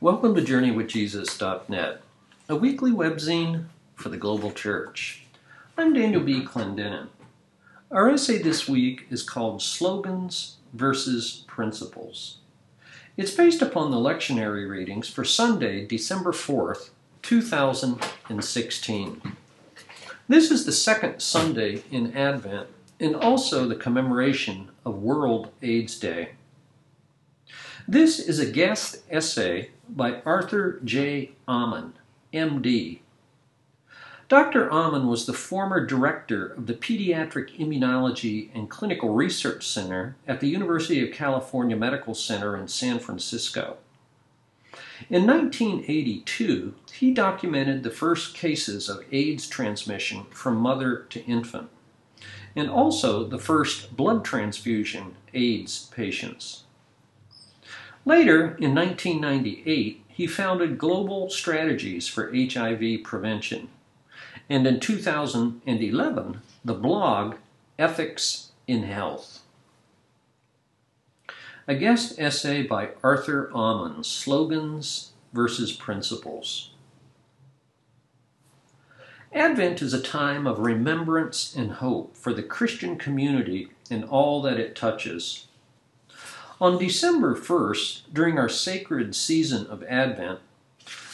Welcome to JourneyWithJesus.net, a weekly webzine for the global church. I'm Daniel B. Clendenin. Our essay this week is called Slogans versus Principles. It's based upon the lectionary readings for Sunday, December 4th, 2016. This is the second Sunday in Advent and also the commemoration of World AIDS Day. This is a guest essay by Arthur J. Ammann, MD. Dr. Ammann was the former director of the Pediatric Immunology and Clinical Research Center at the University of California Medical Center in San Francisco. In 1982, he documented the first cases of AIDS transmission from mother to infant, and also the first blood transfusion AIDS patients. Later, in 1998, he founded Global Strategies for HIV Prevention, and in 2011, the blog Ethics in Health. A guest essay by Arthur Ammann, Slogans versus Principles. Advent is a time of remembrance and hope for the Christian community and all that it touches. On December 1st, during our sacred season of Advent,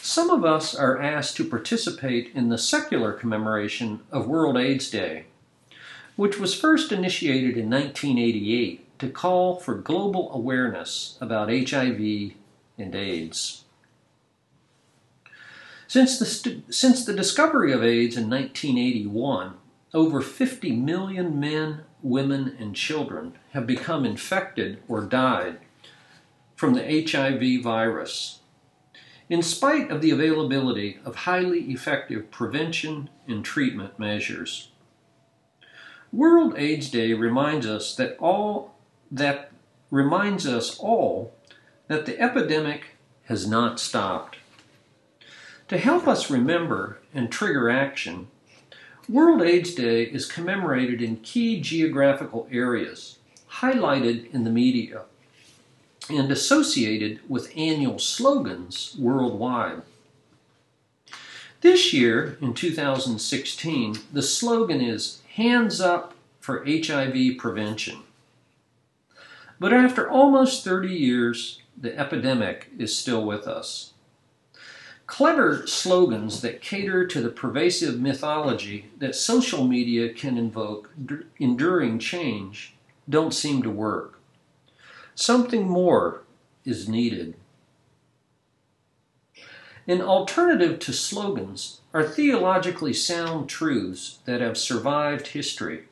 some of us are asked to participate in the secular commemoration of World AIDS Day, which was first initiated in 1988 to call for global awareness about HIV and AIDS. Since the, since the discovery of AIDS in 1981, over 50 million men, women, and children have become infected or died from the HIV virus. In spite of the availability of highly effective prevention and treatment measures. World AIDS Day reminds us that all that reminds us all that the epidemic has not stopped. To help us remember and trigger action, World AIDS Day is commemorated in key geographical areas, highlighted in the media, and associated with annual slogans worldwide. This year, in 2016, the slogan is Hands Up for HIV Prevention. But after almost 30 years, the epidemic is still with us. Clever slogans that cater to the pervasive mythology that social media can invoke enduring change don't seem to work. Something more is needed. An alternative to slogans are theologically sound truths that have survived history.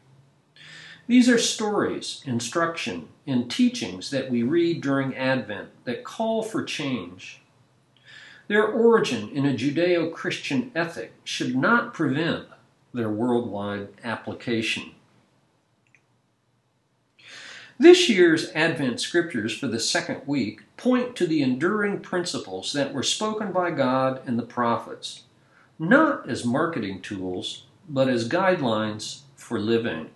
These are stories, instruction, and teachings that we read during Advent that call for change their origin in a Judeo Christian ethic should not prevent their worldwide application. This year's Advent scriptures for the second week point to the enduring principles that were spoken by God and the prophets, not as marketing tools, but as guidelines for living.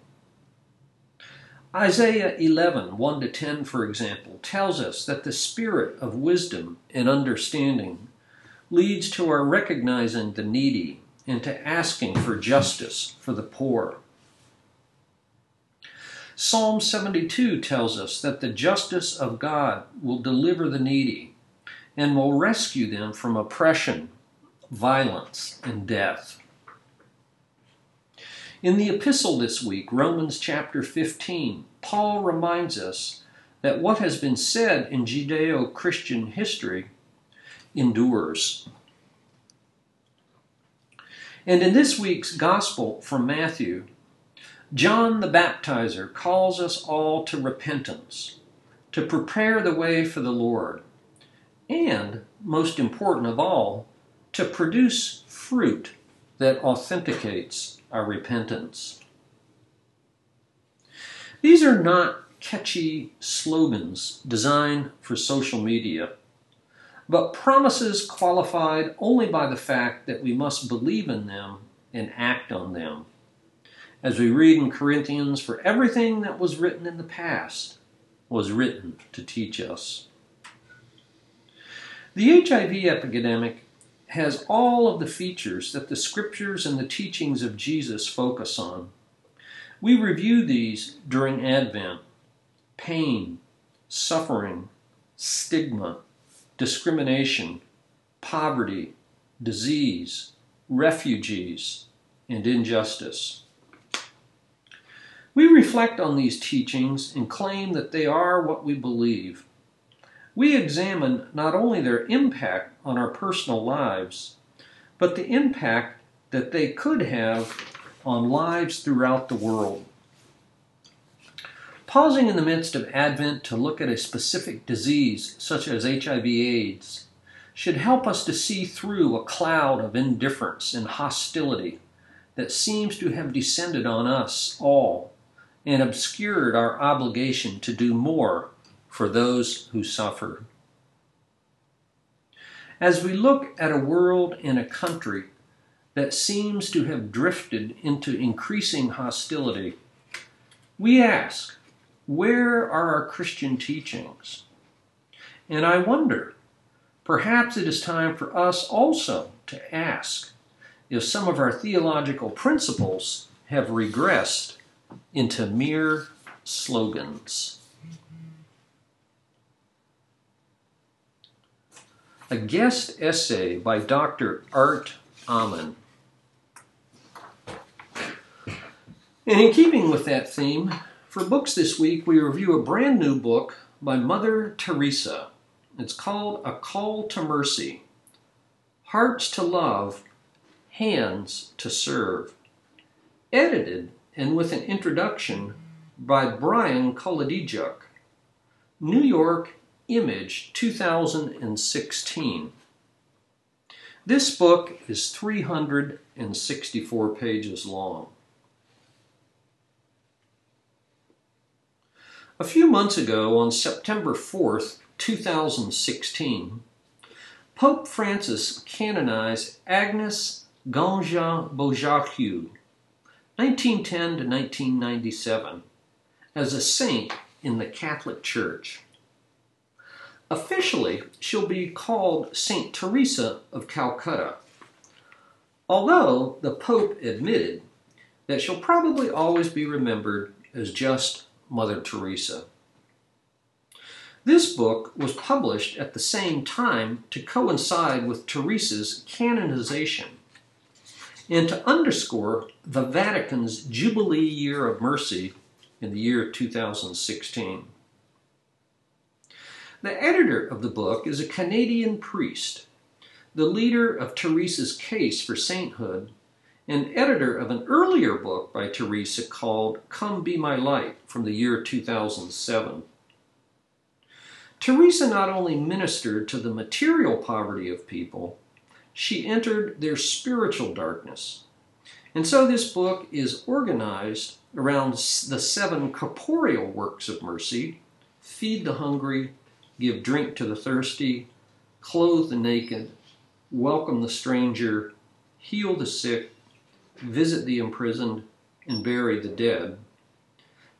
Isaiah 11, 1 to 10, for example, tells us that the spirit of wisdom and understanding leads to our recognizing the needy and to asking for justice for the poor. Psalm 72 tells us that the justice of God will deliver the needy and will rescue them from oppression, violence, and death. In the epistle this week, Romans chapter 15, Paul reminds us that what has been said in Judeo Christian history endures. And in this week's Gospel from Matthew, John the Baptizer calls us all to repentance, to prepare the way for the Lord, and, most important of all, to produce fruit that authenticates our repentance. These are not catchy slogans designed for social media but promises qualified only by the fact that we must believe in them and act on them. As we read in Corinthians, for everything that was written in the past was written to teach us. The HIV epidemic has all of the features that the scriptures and the teachings of Jesus focus on. We review these during Advent pain, suffering, stigma, discrimination, poverty, disease, refugees, and injustice. We reflect on these teachings and claim that they are what we believe. We examine not only their impact on our personal lives, but the impact that they could have on lives throughout the world. Pausing in the midst of Advent to look at a specific disease, such as HIV/AIDS, should help us to see through a cloud of indifference and hostility that seems to have descended on us all and obscured our obligation to do more for those who suffer. As we look at a world and a country that seems to have drifted into increasing hostility, we ask, where are our Christian teachings? And I wonder, perhaps it is time for us also to ask if some of our theological principles have regressed into mere slogans. A guest essay by Dr. Art Ammann. And in keeping with that theme, for books this week, we review a brand new book by Mother Teresa. It's called A Call to Mercy Hearts to Love, Hands to Serve. Edited and with an introduction by Brian Kolodiejchuk. New York Image 2016. This book is 364 pages long. A few months ago, on September 4th, 2016, Pope Francis canonized Agnes Gonxha-Bojaxhiu, 1910 to 1997, as a saint in the Catholic Church. Officially, she'll be called Saint Teresa of Calcutta, although the Pope admitted that she'll probably always be remembered as just Mother Teresa. This book was published at the same time to coincide with Teresa's canonization and to underscore the Vatican's Jubilee Year of Mercy in the year 2016. The editor of the book is a Canadian priest, the leader of Teresa's case for sainthood and editor of an earlier book by Teresa called Come Be My Light from the year 2007. Teresa not only ministered to the material poverty of people, she entered their spiritual darkness. And so this book is organized around the seven corporeal works of mercy feed the hungry, give drink to the thirsty, clothe the naked, welcome the stranger, heal the sick, visit the imprisoned, and bury the dead.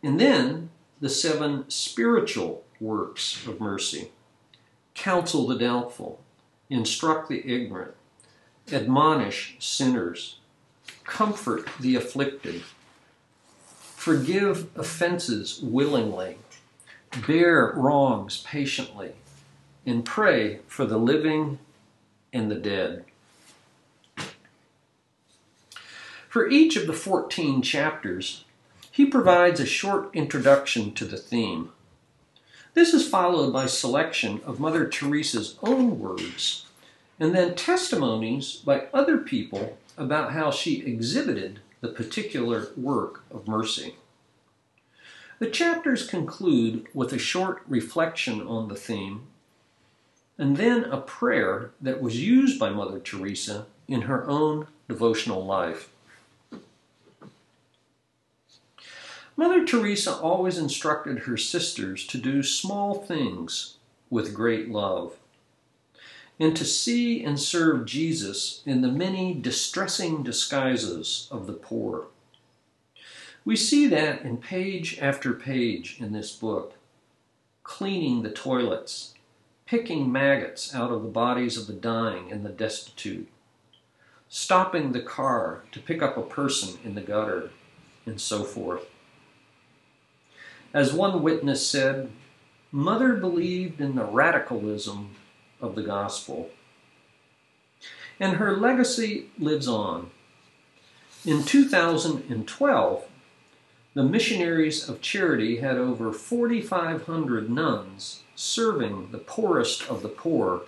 And then the seven spiritual works of mercy. Counsel the doubtful, instruct the ignorant, admonish sinners, comfort the afflicted, forgive offenses willingly, bear wrongs patiently, and pray for the living and the dead. For each of the 14 chapters, he provides a short introduction to the theme. This is followed by selection of Mother Teresa's own words, and then testimonies by other people about how she exhibited the particular work of mercy. The chapters conclude with a short reflection on the theme, and then a prayer that was used by Mother Teresa in her own devotional life. Mother Teresa always instructed her sisters to do small things with great love and to see and serve Jesus in the many distressing disguises of the poor. We see that in page after page in this book cleaning the toilets, picking maggots out of the bodies of the dying and the destitute, stopping the car to pick up a person in the gutter, and so forth. As one witness said, Mother believed in the radicalism of the gospel. And her legacy lives on. In 2012, the Missionaries of Charity had over 4,500 nuns serving the poorest of the poor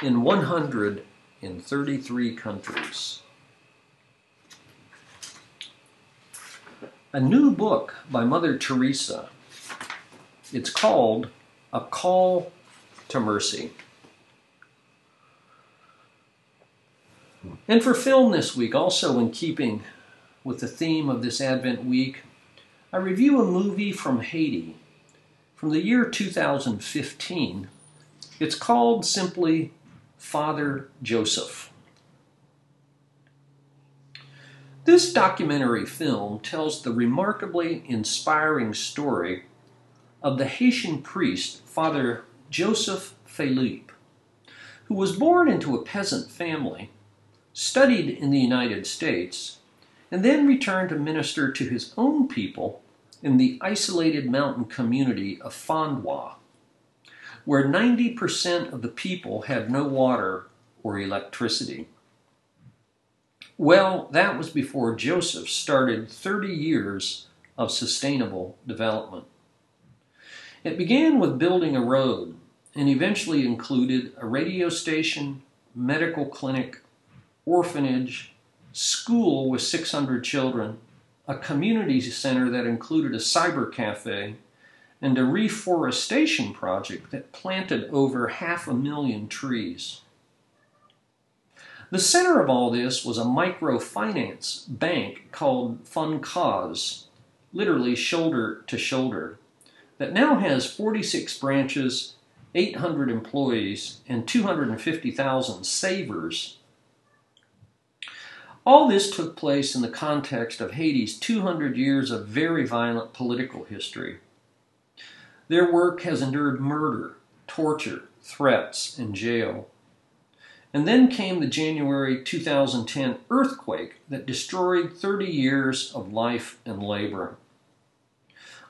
in 133 countries. A new book by Mother Teresa. It's called A Call to Mercy. And for film this week, also in keeping with the theme of this Advent week, I review a movie from Haiti from the year 2015. It's called simply Father Joseph. This documentary film tells the remarkably inspiring story of the Haitian priest, Father Joseph Philippe, who was born into a peasant family, studied in the United States, and then returned to minister to his own people in the isolated mountain community of Fondwa, where 90% of the people had no water or electricity. Well, that was before Joseph started 30 years of sustainable development. It began with building a road and eventually included a radio station, medical clinic, orphanage, school with 600 children, a community center that included a cyber cafe, and a reforestation project that planted over half a million trees. The center of all this was a microfinance bank called Fonkoze, literally shoulder to shoulder, that now has 46 branches, 800 employees, and 250,000 savers all this took place in the context of Haiti's 200 years of very violent political history. Their work has endured murder, torture, threats, and jail. And then came the January 2010 earthquake that destroyed 30 years of life and labor.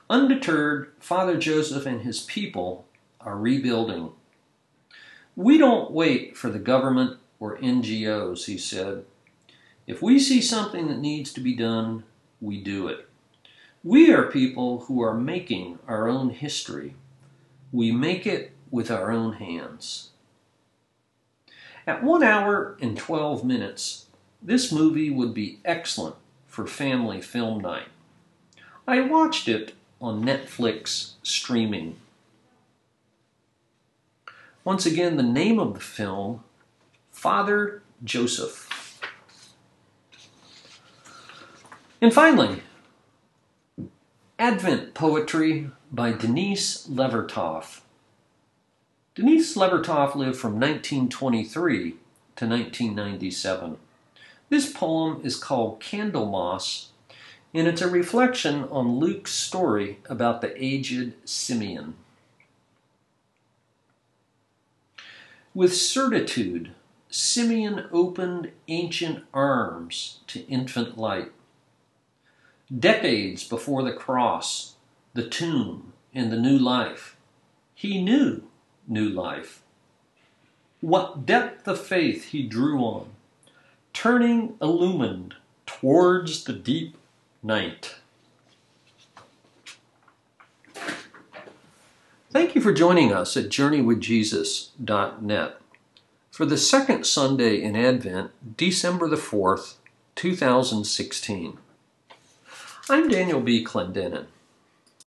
Undeterred, Father Joseph and his people are rebuilding. We don't wait for the government or NGOs, he said. If we see something that needs to be done, we do it. We are people who are making our own history. We make it with our own hands. At one hour and 12 minutes, this movie would be excellent for family film night. I watched it on Netflix streaming. Once again, the name of the film Father Joseph. And finally, Advent Poetry by Denise Levertov. Denise Levertov lived from 1923 to 1997. This poem is called Candlemas, and it's a reflection on Luke's story about the aged Simeon. With certitude, Simeon opened ancient arms to infant light. Decades before the cross, the tomb, and the new life, he knew new life. What depth of faith he drew on, turning illumined towards the deep night. Thank you for joining us at JourneyWithJesus.net for the second Sunday in Advent, December the 4th, 2016. I'm Daniel B. Clendenin.